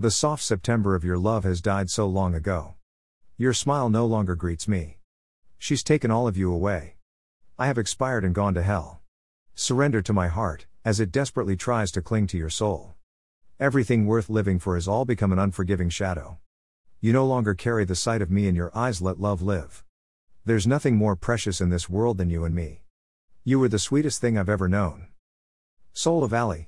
The soft September of your love has died so long ago. Your smile no longer greets me. She's taken all of you away. I have expired and gone to hell. Surrender to my heart, as it desperately tries to cling to your soul. Everything worth living for has all become an unforgiving shadow. You no longer carry the sight of me in your eyes, let love live. There's nothing more precious in this world than you and me. You were the sweetest thing I've ever known. Soul of Alley.